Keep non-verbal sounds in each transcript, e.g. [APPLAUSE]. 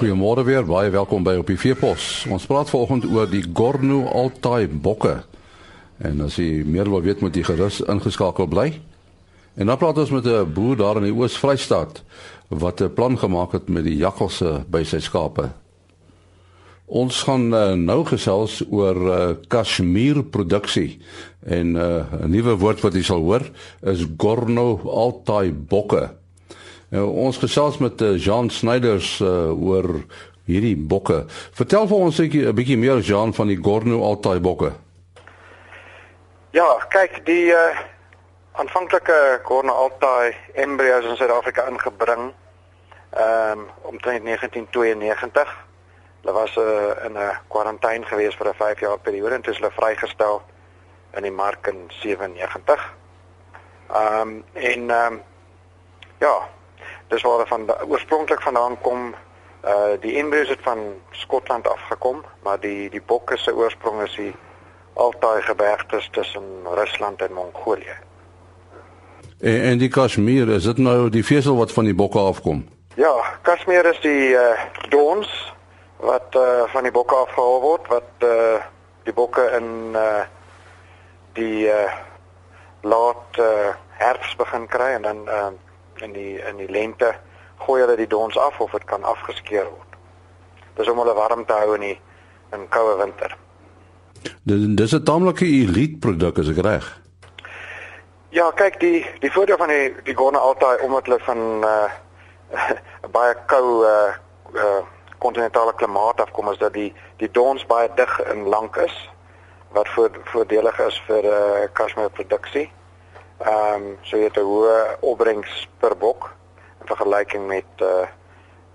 Goeiemôre weer, baie welkom by op die Veepos. Ons praat vanoggend oor die Gorno Altai bokke. En as jy meer wil weet, moet jy gerus ingeskakel bly. En dan praat ons met 'n boer daar in die Oos-Vrystaat wat 'n plan gemaak het met die jakkalse by sy skape. Ons gaan uh, nou gesels oor uh, Kashmir produksie en uh, 'n nuwe woord wat jy sal hoor is Gorno Altai bokke. Nou ons gesels met uh, Jean Snyders uh, oor hierdie bokke. Vertel vir ons 'n bietjie meer Jean van die Gorno Altai bokke. Ja, kyk, die uh, aanvanklike Gorno Altai embryo's in Suid-Afrika ingebring ehm um, omtrent 1992. Hulle was uh, in 'n kwarantyne gewees vir 'n 5 jaar periode en toe is hulle vrygestel in die mark in 97. Ehm um, en ehm um, ja, dis waar van oorspronklik vandaan kom uh die embryos het van Skotland afgekom, maar die die bokke se oorsprong is die Altai gebergtes tussen Rusland en Mongolië. En, en die Kashmir, is dit nou die vesel wat van die bokke afkom? Ja, Kashmir is die uh dons wat uh van die bokke afgehaal word wat uh die bokke in uh die uh laat uh herfs begin kry en dan uh in die in die lente gooi hulle die dons af of dit kan afgeskeer word. Dis om hulle warm te hou in die in koue winter. Dis dis 'n taamlike elite produk as ek reg. Ja, kyk die die voordeel van die die Gorne Altai omdat hulle van [LAUGHS] uh, baie koue uh, uh, kontinentale klimaat afkom is dat die die dons baie dig en lank is wat voor, voordelig is vir uh, kasmeer produksie. Ehm um, so jy het 'n hoë opbrengs per bok in vergelyking met uh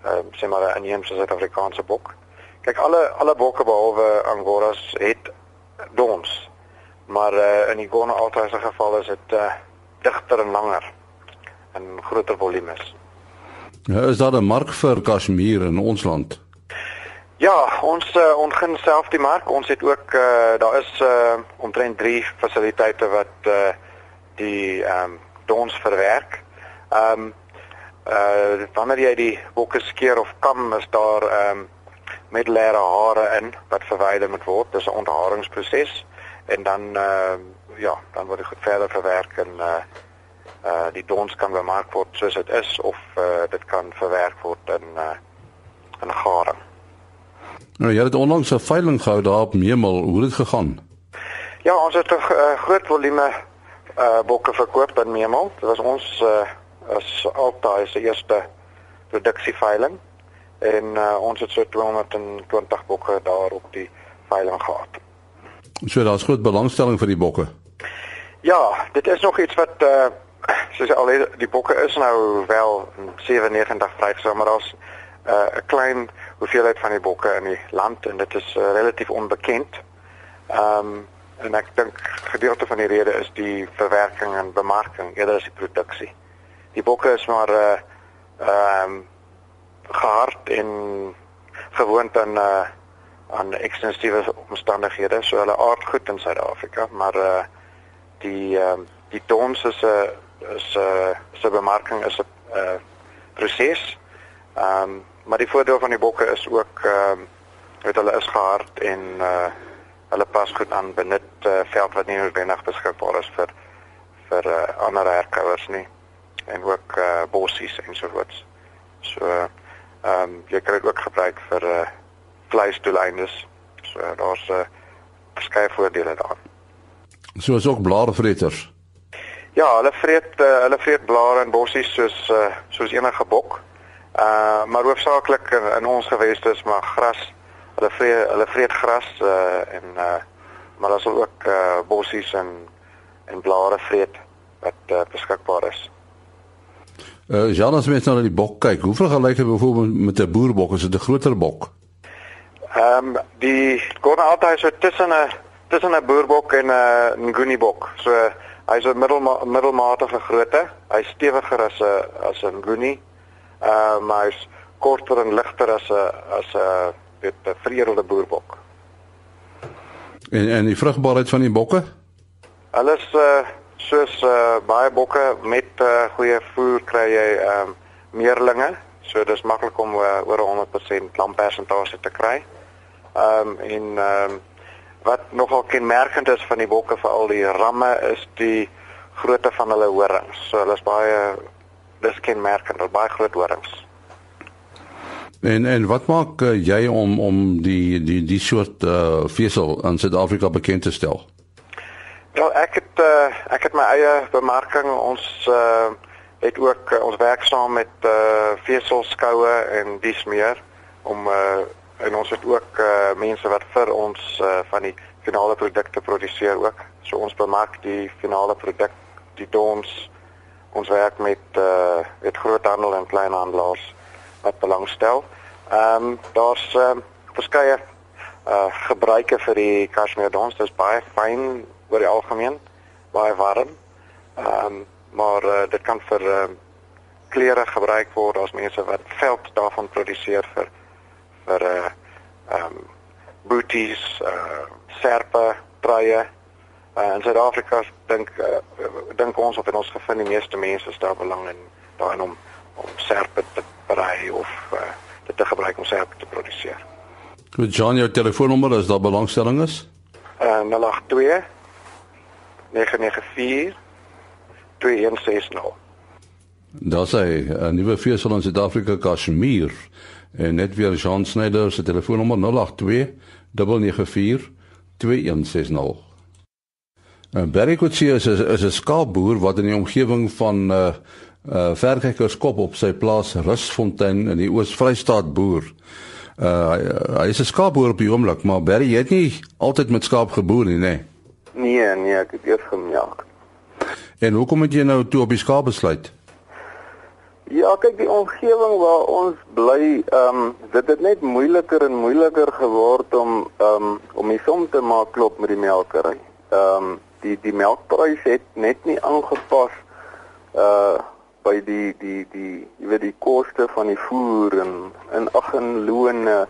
ehm uh, sê maar 'n inheemse Suid-Afrikaanse bok. Kyk alle alle bokke behalwe Angoras het dons. Maar uh in die Gorne Altai se geval is dit uh digter en langer en groter volumes. Ja, is daar 'n mark vir Kashmir in ons land? Ja, ons uh, ontgin self die mark. Ons het ook uh daar is uh omtrent 3 fasiliteite wat uh die ehm um, dons verwerk. Ehm um, uh wanneer jy die bokke skeer of kam is daar ehm um, middellêre hare in wat verwyder moet word. Dis 'n ontharingsproses en dan ehm uh, ja, dan word dit goed verder verwerk en uh uh die dons kan bemaak word soos dit is of uh dit kan verwerk word in uh in garing. Nou jy het onlangs 'n veiling gehou daar op Memel. Hoe het dit gegaan? Ja, ons het 'n uh, groot volume uh bokke verkoop in Memel. Dit was ons uh as altyd se eerste produksieveiling en uh, ons het so 220 bokke daar op die veiling gehad. So daar's groot belangstelling vir die bokke. Ja, dit is nog iets wat uh soos al die bokke is nou wel 97 vrygestel maar daar's 'n uh, klein hoeveelheid van die bokke in die land en dit is uh, relatief onbekend. Ehm um, en ek dink gedeelte van die rede is die verwerking en bemarking eerder as die produksie. Die bokke is maar uh ehm um, gehard en gewoond aan uh aan ekstensiewe omstandighede so hulle aard goed in Suid-Afrika maar uh die ehm uh, die dons is 'n is 'n se bemarking is 'n uh, proses. Ehm um, maar die voordeel van die bokke is ook ehm uh, weet hulle is gehard en uh hulle pas goed aan benut uh, veld wat nie noodwendig beskikbaar is vir vir uh, ander herkouers nie en ook uh bossies en so voort. So ehm um, jy kan dit ook gebruik vir uh vleisdoeleindes. So daar's 'n uh, verskeie voordele daaraan. So is ook blaarvreters. Ja, hulle vreet uh, hulle vreet blare en bossies soos uh, soos enige bok. Uh maar hoofsaaklik in, in ons geweste is maar gras. Hulle vreet hulle vreet gras uh en uh maar daar's ook uh bossies en en blare vreet wat uh, beskikbaar is. Uh Janus mens nou na die bok kyk. Hoe vergelyk jy byvoorbeeld met 'n boerbok? Is dit 'n groter bok? Ehm um, die Gordon altyd so tussen 'n tussen 'n boerbok en 'n Nguni bok. So hy's 'n middelma middelmatige grootte. Hy's stewiger as 'n as 'n Nguni. Ehm uh, maar hy's korter en ligter as 'n as 'n weet 'n vreedelde boerbok. En en die vrugbaarheid van die bokke? Hulle is uh soos uh baie bokke met uh goeie voer kry jy ehm um, meerlinge. So dis maklik om uh, oor 100% lampersentasie te kry. Ehm um, en ehm um, wat nogal kenmerkend is van die bokke vir al die ramme is die grootte van hulle horings. So hulle is baie dis kenmerkend, hulle baie groot horings. En en wat maak uh, jy om om die die die soort uh, vesel in Suid-Afrika bekend te stel? Ja, ek het uh, ek het my eie bemarking ons uh, het ook uh, ons werk saam met uh, veselskoue en dis meer om uh, en ons het ook uh, mense wat vir ons uh, van die finale produkte produseer ook. So ons bemark die finale produk, die dons. Ons werk met uh met groothandel en kleinhandelaars wat belangstel. Ehm um, daar's uh, verskeie uh gebruike vir die cashmere dons. Dit is baie fyn oor die algemeen, baie warm. Ehm um, maar uh, dit kan vir uh, klere gebruik word as mense wat veld daarvan produseer vir vir uh ehm um, booties, uh serpe, truie. Uh, in Suid-Afrika dink uh, dink ons of in ons gevind die meeste mense stel belang in daarin om om serpe te brei of uh, dit te gebruik om serpe te produseer. Goed, John, jou telefoonnommer as daar belangstelling is? Uh 082 994 2160. Daar sê 'n nuwe vesel in Suid-Afrika Kashmir en net weer Jean Snyder se telefoonnommer 082 994 2160. En Barry Kutsie is is 'n skaapboer wat in die omgewing van uh uh Verkykkerskop op sy plaas Rusfontein in die Oos-Vrystaat boer. Uh hy, hy is 'n skaapboer op die oomblik, maar Barry het nie altyd met skaap geboer nie, nê? Nee. nee, nee, ek het eers gemelk. En hoekom het jy nou toe op die skaap besluit? Ja, kyk die omgewing waar ons bly, ehm um, dit het net moeiliker en moeiliker geword om ehm um, om die som te maak klop met die melkery. Ehm um, die die melkprys het net nie aangepas uh by die die die jy weet die koste van die voer en en ag en loone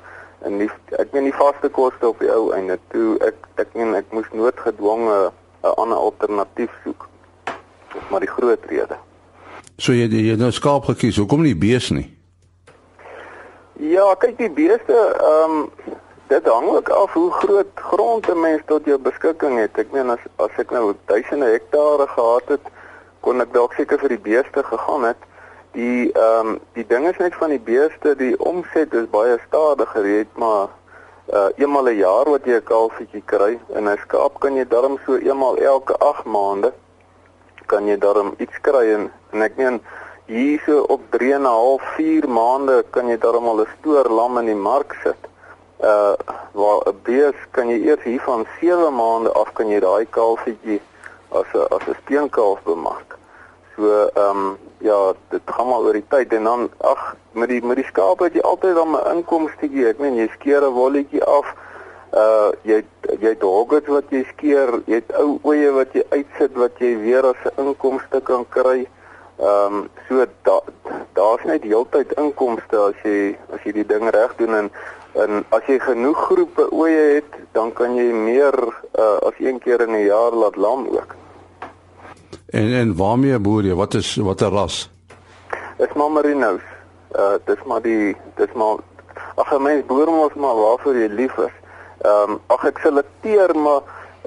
en die ek meen die vaste koste op die ou einde toe ek ek meen ek moes noodgedwonge 'n ander alternatief soek. Dis maar die groot rede. So jy jy nou skaap gekies. Hoekom nie bees nie? Ja, kyk die beeste, ehm um, dit hang ook af hoe groot grond 'n mens tot jou beskikking het. Ek meen as as ek nou duisende hektare gehad het, kon ek dalk seker vir die beeste gegaan het. Die ehm um, die ding is net van die beeste, die omset is baie stadiger. Jy het maar uh eenmal 'n jaar wat jy 'n kalfietjie kry en 'n skaap kan jy darm so eenmal elke 8 maande kan jy daarom iets kry en, en ek meen hierso op 3 en 'n half 4 maande kan jy daarom al 'n stoor lam in die mark sit. Uh waar 'n bees kan jy eers hier van 7 maande af kan jy daai kalfietjie as 'n as 'n steenkalf bemark. So ehm um, ja, dit gaan maar oor die tyd en dan ag met die met die skaap het jy altyd dan 'n inkomstetjie. Ek meen jy skeer 'n wolletjie af uh jy jy het hoggets wat jy skeer, jy het ou oeye wat jy uitsit wat jy weer as 'n inkomste kan kry. Ehm um, so daar's da net heeltyd inkomste as jy as jy die ding reg doen en en as jy genoeg groepe oeye het, dan kan jy meer uh as een keer in 'n jaar laat lam ook. En en waarmee boer jy? Wat is watter ras? Dis maar merinos. Uh dis maar die dis maar ag mens boer mos maar waarvoor jy lief is. Ehm um, ag ek selekteer maar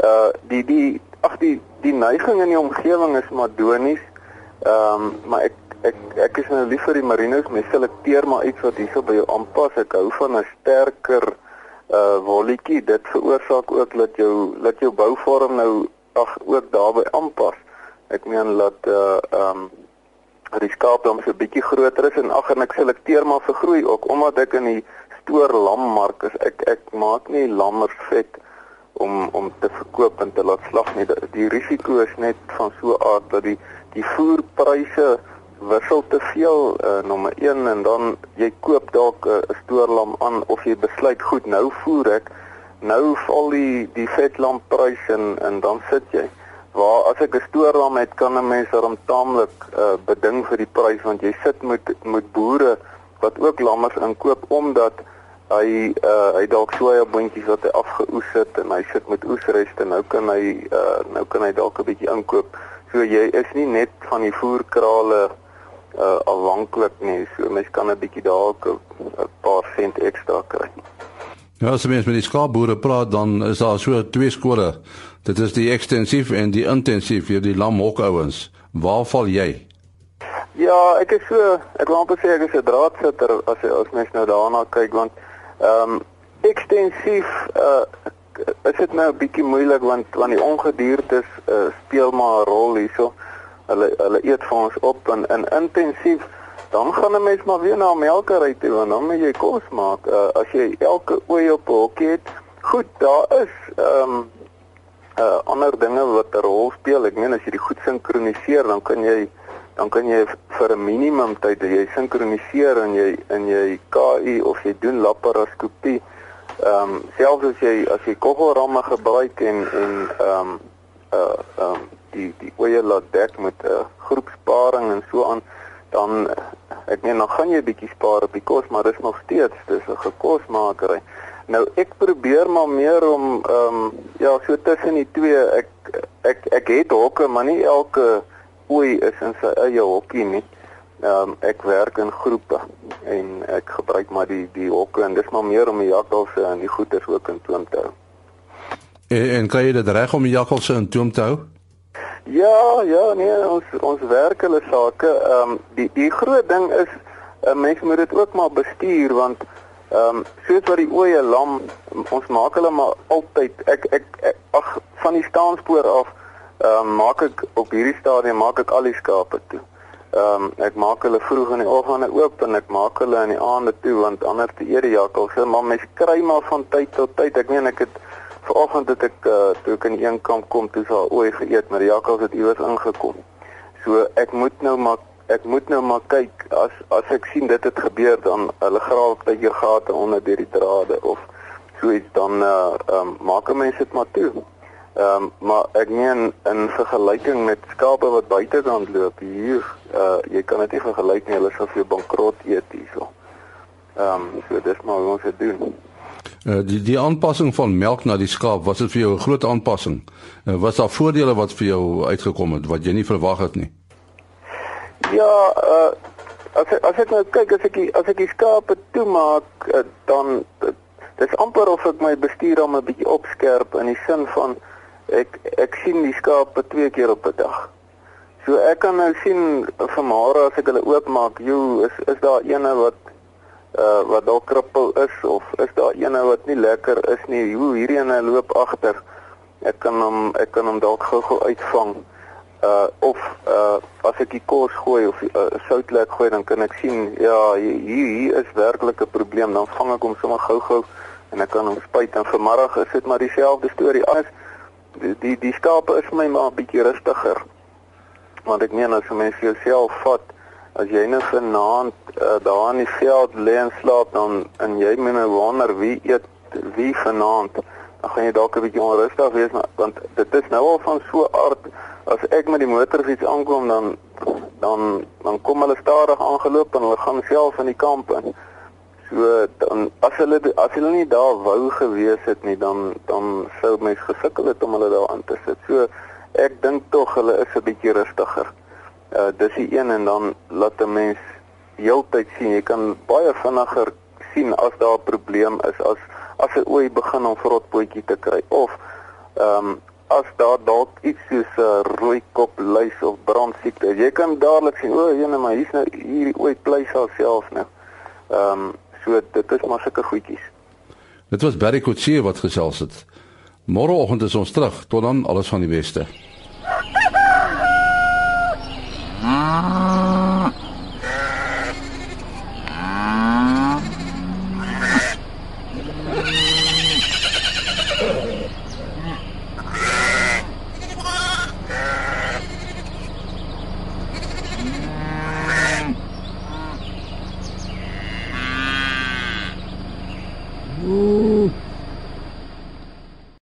uh die die ag die die neiging in die omgewing is madonies. Ehm um, maar ek ek ek is nou lief vir die marinos, my selekteer maar iets wat hierso by jou aanpas. Ek hou van 'n sterker uh wolletjie. Dit veroorsaak ook dat jou dat jou bouvorm nou ag ook daarbey aanpas. Ek meen dat uh ehm um, die skaap dan so 'n bietjie groter is en ag en ek selekteer maar vir groei ook omdat ek in die stoor lammark is ek ek maak nie lammers vet om om te verkoop en te laat slag nie. Die risiko is net van so 'n aard dat die die voerpryse wissel te veel uh, nommer 1 en dan jy koop dalk 'n uh, stoorlam aan of jy besluit goed nou voer ek nou val die die vetlamprys en en dan sit jy waar as ek 'n stoorlam het kan 'n mens daarom taamlik uh, beding vir die prys want jy sit met met boere wat ook lammers inkoop omdat hy uh, hy dalk soja boontjies wat hy afgeoes het en hy sit met oesreste nou kan hy uh, nou kan hy dalk 'n bietjie inkoop. So jy is nie net van die voerkrale uh afhanklik nie. So mens kan 'n bietjie dalk 'n paar sent ekstra kry. Ja, as mens met die skaapboere praat, dan is daar so twee skole. Dit is die ekstensief en die intensief vir die lamhokouens. Waar val jy? Ja, ek is so, ek wil amper sê ek is 'n draadsitter as as mens nou daarna kyk want ehm um, ekstensief uh is dit nou 'n bietjie moeilik want want die ongediertes uh, speel maar 'n rol hierso. Hulle hulle eet vir ons op en in intensief dan gaan 'n mens maar weer na 'n melkery toe en dan moet jy kos maak. Uh, as jy elke ooi op 'n hokkie het, goed, daar is ehm um, uh ander dinge wat 'n rol speel. Ek meen as jy dit goed sinkroniseer, dan kan jy dan kan jy vir 'n minimum tyd jy sinkroniseer en jy in jy KI of jy doen laparoskopie. Ehm um, selfs as jy as jy koggelramme gebruik en en ehm um, uh ehm um, die die oeye laat dek met 'n uh, groepsparing en so aan dan ek meen dan gaan jy bietjie spaar op die kos, maar dis nog steeds dis 'n gekosmakery. Nou ek probeer maar meer om ehm um, ja, so tussen die twee ek ek ek het hokke, maar nie elke ooi is in sy eie hokkie nie. Ehm um, ek werk in groepe en ek gebruik maar die die hokke en dis maar meer om die jakkalse en die goeters ook in toom te hou. En, en kan jy dit reg om die jakkalse in toom te hou? Ja, ja, nee, ons ons werk hulle sake. Ehm um, die die groot ding is 'n uh, mens moet dit ook maar bestuur want ehm um, soos wat die oeye lam ons maak hulle maar altyd ek ek, ek ag van die staanspoor af ehm um, maak ek op hierdie stadium maak ek al die skape toe. Ehm um, ek maak hulle vroeg in die oggende oop en ek maak hulle in die aande toe want anders te eer die jakkals. Maar mens kry maar van tyd tot tyd. Ek meen ek het vanoggend het ek uh, toe ek in een kamp kom toe sal ooi geëet, maar die jakkals het iewers ingekom. So ek moet nou maar ek moet nou maar kyk as as ek sien dit het gebeur dan hulle graaf baie gate onder deur die drade of so iets dan uh, um, maak mense dit maar toe. Ehm um, maar ek meen in vergelyking met skape wat buitekant loop hier, uh jy kan dit nie vergelyk nie, hulle sal vir bankrot eet hierso. Ehm um, so dis maar hoe ons dit doen. Uh die die aanpassing van melk na die skaap, was dit vir jou 'n groot aanpassing? Uh, was daar voordele wat vir jou uitgekom het wat jy nie verwag het nie? Ja, uh as as ek nou kyk as ek die, as ek die skape toemaak, uh, dan dis amper of ek my bestuur om 'n bietjie opskerp in die sin van ek ek sien die skape twee keer op 'n dag. So ek kan nou sien vanmôre as ek hulle oopmaak, joe, is is daar eene wat uh wat dalk krippel is of is daar eene wat nie lekker is nie. Hoe hierdie ene loop agter. Ek kan hom ek kan hom dalk gou-gou uitvang. Uh of uh as ek die kos gooi of 'n uh, soutlek gooi, dan kan ek sien ja, hier hier is werklik 'n probleem. Dan vang ek hom sommer gou-gou en ek kan hom spuit en vanmiddag is dit maar dieselfde storie. Anders die die, die skape is my maar 'n bietjie rustiger. Want ek meen as jy mens jouself vat, as jy net vanaand uh, daar in die veld lê en slaap dan en jy moet nou wonder wie eet wie vanaand, dan gaan jy dalk 'n bietjie onrustig wees want dit is nou al van so aard as ek met die motorfiets aankom dan dan dan kom hulle stadig aangeloop en hulle gaan self in die kamp in. So dan as hulle as hulle nie daar wou gewees het nie dan dan sou mens gesukkel het om hulle daar aan te sit. So ek dink tog hulle is 'n bietjie rustiger. Uh dis die een en dan laat 'n mens heeltyd sien. Jy kan baie vinniger sien as daar 'n probleem is as as 'n ooi begin om vrotpotjie te kry of ehm um, as daar dalk iets soos 'n uh, rooi kop luis of brandsiekte. Jy kan dadelik sien, o, oh, jene, maar hier's nou hierdie ooi pleis alself nou. Ehm um, So dit is maar sulke goedjies. Dit was Barry Kotse wat gesels het. Môreoggend is ons terug. Tot dan alles van die beste. 啊